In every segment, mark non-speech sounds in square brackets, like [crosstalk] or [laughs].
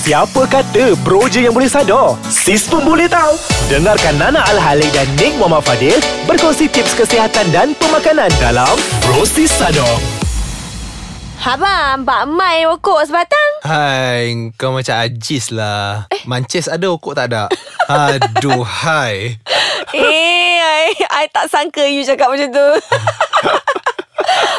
Siapa kata bro je yang boleh sadar? Sis pun boleh tahu. Dengarkan Nana Al-Halik dan Nick Muhammad Fadil berkongsi tips kesihatan dan pemakanan dalam Bro Sis Sadar. Abang, Mbak Mai rokok sebatang. Hai, kau macam ajis lah. Eh. Mancis ada, okok tak ada. Aduh, hai. [laughs] eh, I, I tak sangka you cakap macam tu. [laughs]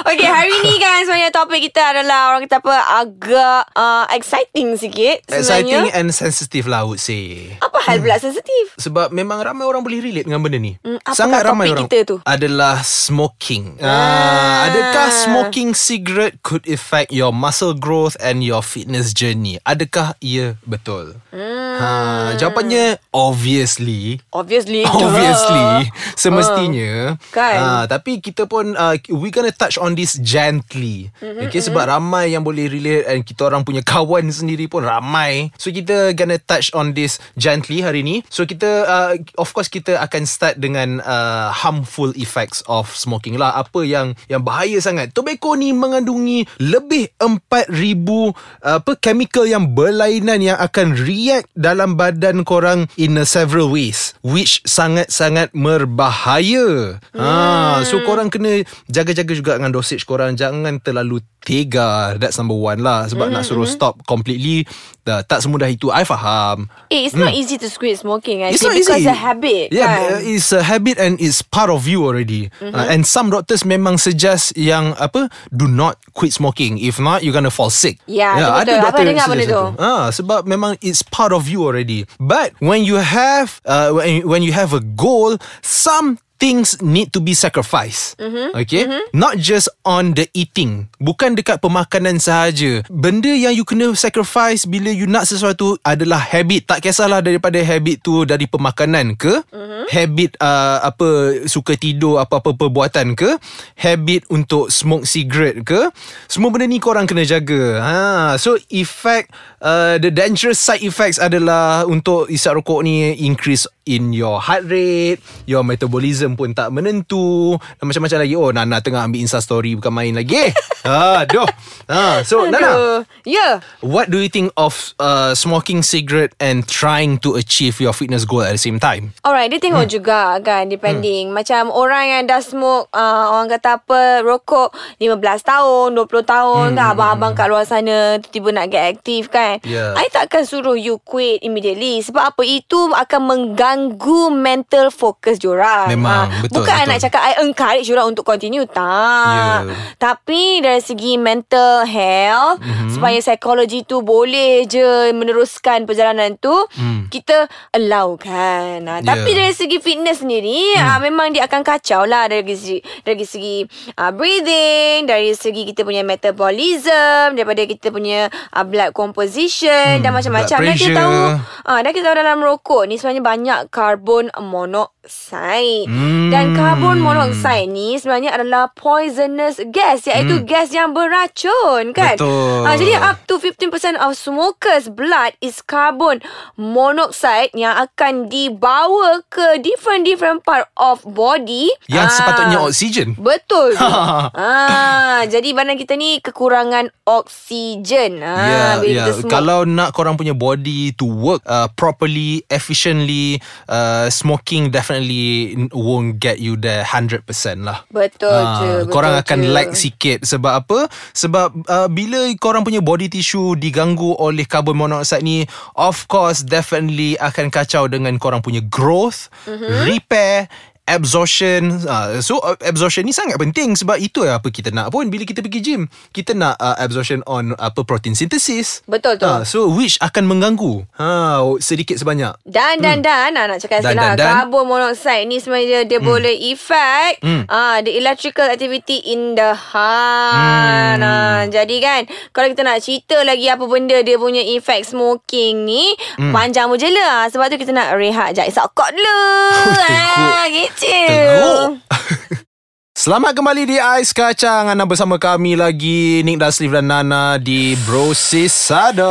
Okay hari ni kan Sebenarnya topik kita adalah Orang kata apa Agak uh, Exciting sikit sebenarnya. Exciting and sensitive lah I would say Apa hal pula sensitif Sebab memang ramai orang boleh relate Dengan benda ni Hmm, Sangat ramai topik orang kita tu? Adalah smoking Ah. ah. Adakah smoking cigarette Could affect your muscle growth And your fitness journey Adakah ia betul Hmm. ha, Jawapannya Obviously Obviously Obviously Semestinya Kan? Ah, Tapi kita pun uh, We gonna touch on this gently. Mm-hmm, Okay sebab ramai yang boleh relate And kita orang punya kawan [laughs] sendiri pun ramai. So kita gonna touch on this gently hari ni. So kita uh, Of course kita akan start dengan uh, Harmful effects of smoking lah. Apa yang Yang bahaya sangat. Tobacco ni mengandungi Lebih 4,000 uh, Apa chemical yang berlainan Yang akan react dalam badan korang In a several ways Which sangat-sangat berbahaya hmm. ha, So korang kena Jaga-jaga juga dengan dosage korang Jangan terlalu tega That's number one lah Sebab mm-hmm. nak suruh stop completely uh, Tak semudah itu I faham Eh, it's not easy to quit smoking I Hmm. It's see, not Because easy. a habit Yeah, kan? uh, it's a habit and it's part of you already. Mm-hmm. Uh, and some doctors memang suggest yang apa, do not quit smoking. If not, you're gonna fall sick. Ya, tu betul. ada Abang doktor dengar benda tu. Ah, sebab memang it's part of you already. But when you have, uh, when when you have a goal, some things need to be sacrificed. Mm-hmm. Okay? Mm-hmm. Not just on the eating. Bukan dekat pemakanan sahaja. Benda yang you kena sacrifice bila you nak sesuatu adalah habit. Tak kisahlah daripada habit tu dari pemakanan ke, mm-hmm. Habit uh, apa suka tidur apa-apa perbuatan ke, habit untuk smoke cigarette ke. Semua benda ni korang kena jaga. Ha, so effect uh, the dangerous side effects adalah untuk isap rokok ni increase in your heart rate, your metabolism pun tak menentu dan macam-macam lagi. Oh, Nana tengah ambil Insta story bukan main lagi. [laughs] Aduh. Ha, so Nana, Aduh. Ya what do you think of uh, smoking cigarette and trying to achieve your fitness goal at the same time? Alright, dia tengok hmm. juga kan depending. Hmm. Macam orang yang dah smoke uh, orang kata apa rokok 15 tahun, 20 tahun hmm. kan abang-abang kat luar sana tiba-tiba nak get aktif kan. Yeah. I takkan suruh you quit immediately sebab apa itu akan mengganggu mental focus diorang. Memang, Ah, betul, Bukan betul. nak cakap I encourage diorang untuk continue tak. Yeah. Tapi dari segi mental health Mhm. mm-hmm. supaya psikologi tu boleh je meneruskan perjalanan tu Hmm. kita allow kan. Ha, tapi Yeah. dari segi fitness sendiri hmm. ha, memang dia akan kacau lah dari segi dari segi uh, breathing, dari segi kita punya metabolism, daripada kita punya uh, blood composition Hmm, dan macam-macam. Dan kita tahu ah dan kita tahu dalam rokok ni sebenarnya banyak karbon monoxide. Hmm. Dan karbon monoxide ni sebenarnya adalah poisonous gas iaitu gas yang beracun kan. Betul. Ah, jadi up to 15% of smokers blood is carbon monoxide yang akan dibawa ke different different part of body Yang Ah, sepatutnya oksigen. Betul tu. [laughs] ah, jadi badan kita ni kekurangan oksigen. Ah, Yeah, yeah. Kalau nak korang punya body to work uh, properly, efficiently, uh, smoking definitely won't get you there 100% lah. Betul Ah, je. Betul korang akan je. lag sikit sebab apa? Sebab uh, bila korang punya body tissue diganggu oleh carbon monoxide ni, of course definitely akan kacau dengan korang punya growth, Mhm. repair absorption uh, so uh, absorption ni sangat penting sebab itu apa kita nak pun bila kita pergi gym kita nak uh, absorption on apa protein synthesis Betul tu. Ah, so which akan mengganggu ha sedikit sebanyak Dan dan dan ah, nak cakap Hmm. Dan, sikit lah dan, dan. Carbon monoxide ni sebenarnya Dia boleh effect Hmm. ah, The electrical activity in the heart Hmm. ah, Jadi kan Kalau kita nak cerita lagi Apa benda dia punya effect smoking ni Hmm. Panjang berjela ah. Sebab tu kita nak rehat sekejap Isap kot dulu [laughs] ah, Gitu Teruk. [laughs] Selamat kembali di Ais Kacang. Anda bersama kami lagi Nick Daslif dan Nana Di Brosis Sado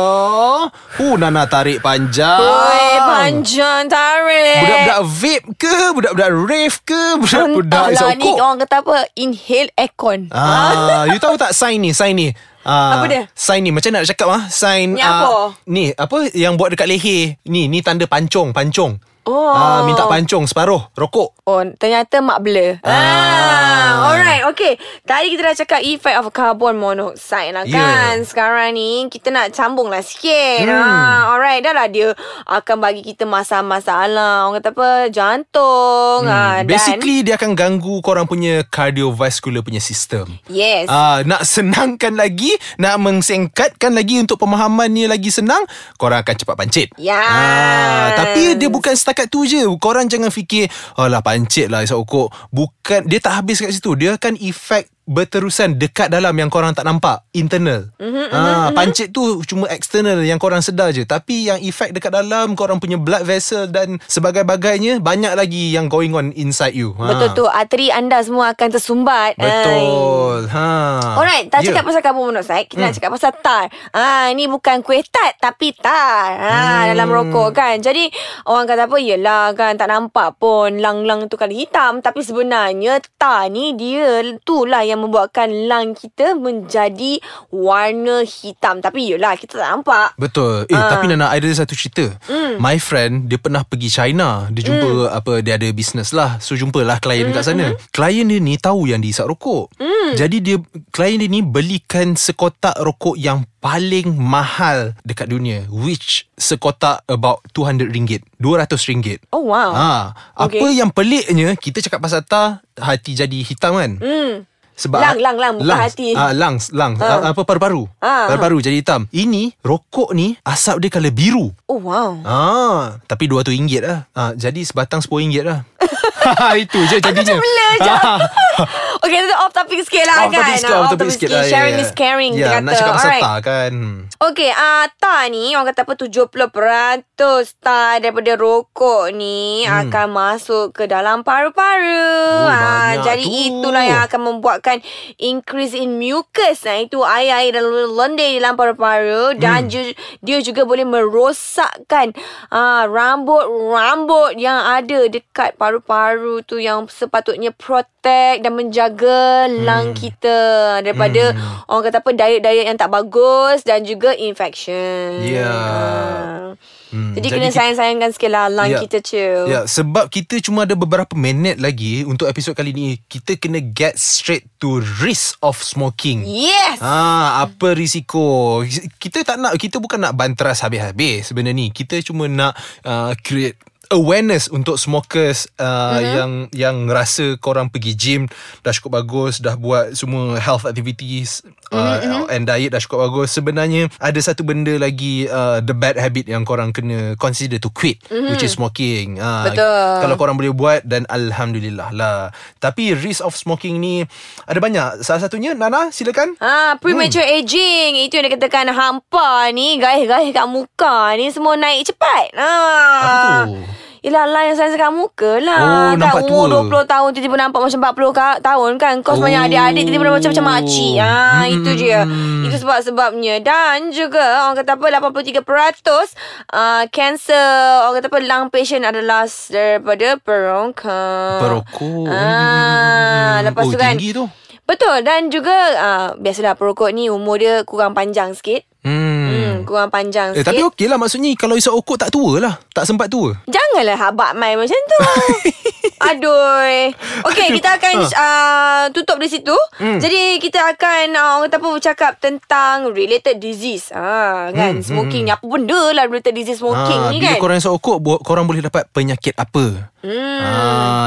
Uh, Nana tarik panjang. Oi, panjang tarik. Budak-budak vape ke? Budak-budak rave ke? Budak-budak Entahlah isap ni kok orang kata apa? Inhale aircon. Ah, [laughs] you tahu tak? Sign ni, sign ni. Ah, Apa dia? Sign ni. Macam nak cakap ah? Sign Ni apa? Ni apa Yang buat dekat leher? Ni Ni tanda pancung Pancung Oh. ah, Minta pancung Separuh Rokok Oh, ternyata mak blur. Ah. Ah. Alright, okay. Tadi kita dah cakap effect of carbon monoxide lah kan. Yeah. Sekarang ni, kita nak sambung lah sikit. Hmm. Ah, alright, dah lah dia akan bagi kita masalah-masalah. Orang kata apa, jantung. Ah, dan, Basically dia akan ganggu Korang punya Cardiovascular punya sistem Yes. Ah, nak senangkan lagi Nak mengsingkatkan lagi Untuk pemahaman ni lagi senang Korang akan cepat pancit Yes. ah, Tapi dia bukan setakat tu je. Korang jangan fikir Alah pancit lah Isap okok Bukan Dia tak habis kat situ. Dia akan efek berterusan dekat dalam yang korang tak nampak internal mm-hmm, ah, pancit tu cuma external yang korang sedar je tapi yang efek dekat dalam korang punya blood vessel dan sebagai-bagainya banyak lagi yang going on inside you ha. Betul tu. Arteri anda semua akan tersumbat. Betul ha Alright, tak Ya. cakap pasal carbon monoxide, kita hmm. nak cakap pasal tar. Ah, ini bukan kuih tat tapi tar. Ah, hmm. dalam rokok kan. Jadi orang kata apa? Yelah kan tak nampak pun lang-lang tu kali hitam tapi sebenarnya tar ni dia itulah yang membuatkan lang kita menjadi warna hitam. Tapi yelah kita tak nampak. Betul. Eh Ah. tapi Nana ada satu cerita. Hmm. My friend dia pernah pergi China. Dia jumpa apa dia ada business lah. So jumpalah klien Hmm, kat sana. Klien dia ni tahu yang diisap rokok. Jadi dia klien dia ni belikan sekotak rokok yang paling mahal dekat dunia which sekotak about 200 ringgit 200 ringgit Oh wow. Ha, apa Okay. yang peliknya kita cakap pasal tar hati jadi hitam kan? Hmm. Sebab Lang, lang, lang, bukan lungs. hati. Ah, lungs, lungs. Ah. Ah. apa paru-paru. Ah. Paru-paru jadi hitam. Ini rokok ni asap dia colour biru. Oh wow. Ah, tapi RM200 lah. Ah, jadi sebatang RM10 lah. [laughs] Itu je jadinya. Aku blur je. [laughs] [laughs] Okay, kita off topic sikit lah Off kan. topic sikit, Ah, off topic sikit lah. Sharing ya, is caring, Ya, kita nak cakap pasal Alright. tar kan. Okey, uh, tar ni orang kata apa 70% tar daripada rokok ni hmm. akan masuk ke dalam paru-paru. Oh, Ah, banyak jadi tu. itulah yang akan membuatkan increase in mucus. Nah, itu air-air dan lendir di dalam paru-paru dan Hmm. ju- dia juga boleh merosakkan uh, rambut-rambut yang ada dekat paru-paru tu yang sepatutnya protect dan menjaga Hmm. lung kita daripada orang kata apa diet-diet yang tak bagus dan juga infection. Ya. Ah. Hmm, Jadi, jadi kena kita- sayang-sayangkan sikit lah lung Ya. kita chill. Ya, sebab kita cuma ada beberapa minit lagi untuk episod kali ni. Kita kena get straight to risk of smoking. Yes. Ah, apa risiko? Kita tak nak kita bukan nak banteras habis-habis sebenarnya ni. Kita cuma nak uh, create awareness untuk smokers uh, mm-hmm. yang yang rasa korang pergi gym dah cukup bagus, dah buat semua health activities uh, mm-hmm. and diet dah cukup bagus. Sebenarnya ada satu benda lagi uh, the bad habit yang korang kena consider to quit mm-hmm. which is smoking. Uh, Betul. Kalau korang boleh buat dan alhamdulillah lah. Tapi risk of smoking ni ada banyak. Salah satunya Nana silakan. Ah, premature hmm. aging Itu yang dikatakan hampa ni Gaih-gaih kat muka ni Semua naik cepat ah. Apa tu? Yelah lah yang saya kat muka lah Oh, kan nampak umur tua. 20 tahun Tiba-tiba nampak macam 40 ka- tahun kan Kau sebanyak Oh. adik-adik Tiba-tiba nampak macam makcik ah, Hmm. Itu je Itu sebab-sebabnya Dan juga Orang kata apa 83% uh, Cancer Orang kata apa Lung patient adalah Daripada perongkak Perokok. ah, Lepas oh, tu kan tinggi tu. Betul dan juga uh, biasalah perokok ni umur dia kurang panjang sikit. Hmm. Hmm, kurang panjang Eh sikit. tapi okey lah maksudnya kalau isap okok tak tua lah. Tak sempat tua. Janganlah habak mai macam tu. [laughs] Aduh. Okey, kita akan uh, tutup di situ. Hmm. Jadi kita akan uh, orang kata apa bercakap tentang related disease. Ah, kan Hmm, smoking ni apa benda lah related disease smoking Ah, ni bila kan. korang isap okok korang boleh dapat penyakit apa? Hmm. Ah,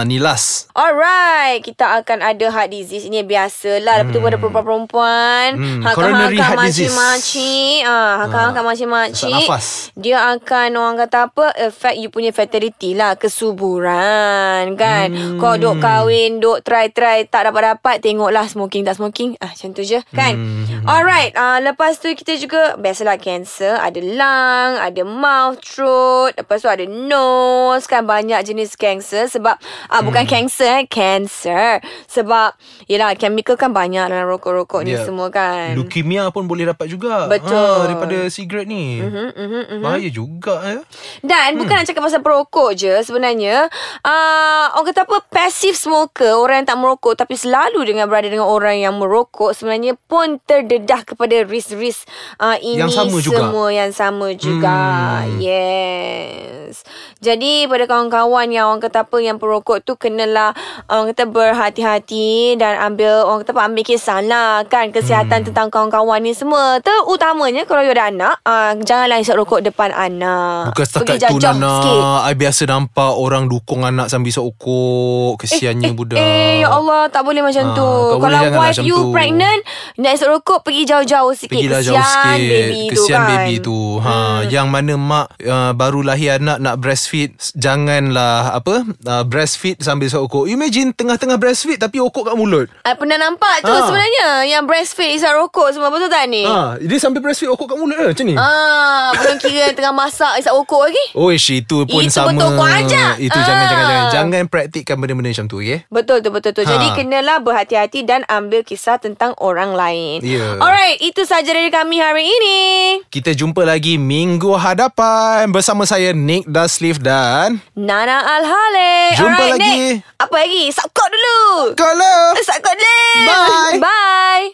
ni last. Alright, kita akan ada heart disease. Ini biasalah. Lepas tu pada perempuan-perempuan. Hmm, coronary heart disease. makcik-makcik. Ah, hak hak makcik-makcik. sesak nafas. Dia akan orang kata apa, affect you punya fertility lah. Kesuburan kan. Hmm. Kau duk kahwin, duk try-try, tak dapat-dapat. Tengoklah smoking tak smoking. Ah, macam tu je kan. Hmm. Alright, ah, lepas tu kita juga, biasalah cancer. Ada lung, ada mouth, throat. Lepas tu ada nose kan. Banyak jenis cancer sebab ah Hmm. bukan cancer eh, cancer. Sebab yelah chemical kan banyak dalam rokok-rokok ni Ya. semua kan. Leukemia pun boleh dapat juga. Betul. Ha, daripada sigaret ni. Mm-hmm, mm-hmm. Bahaya juga ya. Dan bukan nak cakap pasal perokok je sebenarnya. Uh, orang kata apa passive smoker, orang yang tak merokok tapi selalu dengan berada dengan orang yang merokok sebenarnya pun terdedah kepada risk-risk uh, ini Yang sama juga. semua yang sama juga. Hmm. Yes. Jadi pada kawan-kawan yang orang kata apa yang perokok tu kenalah orang kata berhati-hati dan ambil orang kata ambil kisah lah kan kesihatan Hmm. tentang kawan-kawan ni semua. Terutamanya kalau you ada anak, uh, janganlah isap rokok depan anak. Bukan setakat Pergi tu Nana sikit. I biasa nampak Orang dukung anak Sambil isap okok Kesiannya budak Eh ya Allah Tak boleh macam Ah, tu Kalau wife you tu. pregnant Nak isap rokok Pergi jauh-jauh sikit Pergilah Kesian jauh sikit baby tu Kesian kan baby tu ha, Yang mana mak uh, Baru lahir anak Nak breastfeed Janganlah Apa uh, Breastfeed sambil isap okok Imagine tengah-tengah breastfeed Tapi okok kat mulut I pernah nampak tu Ah. sebenarnya Yang breastfeed isap rokok semua Betul tak ni? ha, Dia sambil breastfeed okok kat mulut ke macam ni Ah, [laughs] belum kira tengah masak isap rokok lagi. Oh itu pun Itu sama betul kau ajak. Itu Ah. jangan jangan jangan Jangan praktikkan benda-benda macam tu okay? Betul tu betul tu. Ha. Jadi kenalah berhati-hati dan ambil kisah tentang orang lain. Ya. Alright, itu saja dari kami hari ini. Kita jumpa lagi minggu hadapan Bersama saya Nick Daslif dan Nana Al-Hale. Jumpa Alright, lagi lagi. Apa lagi? Subscribe dulu. Subscribe lah. Subscribe dulu. Bye. Bye.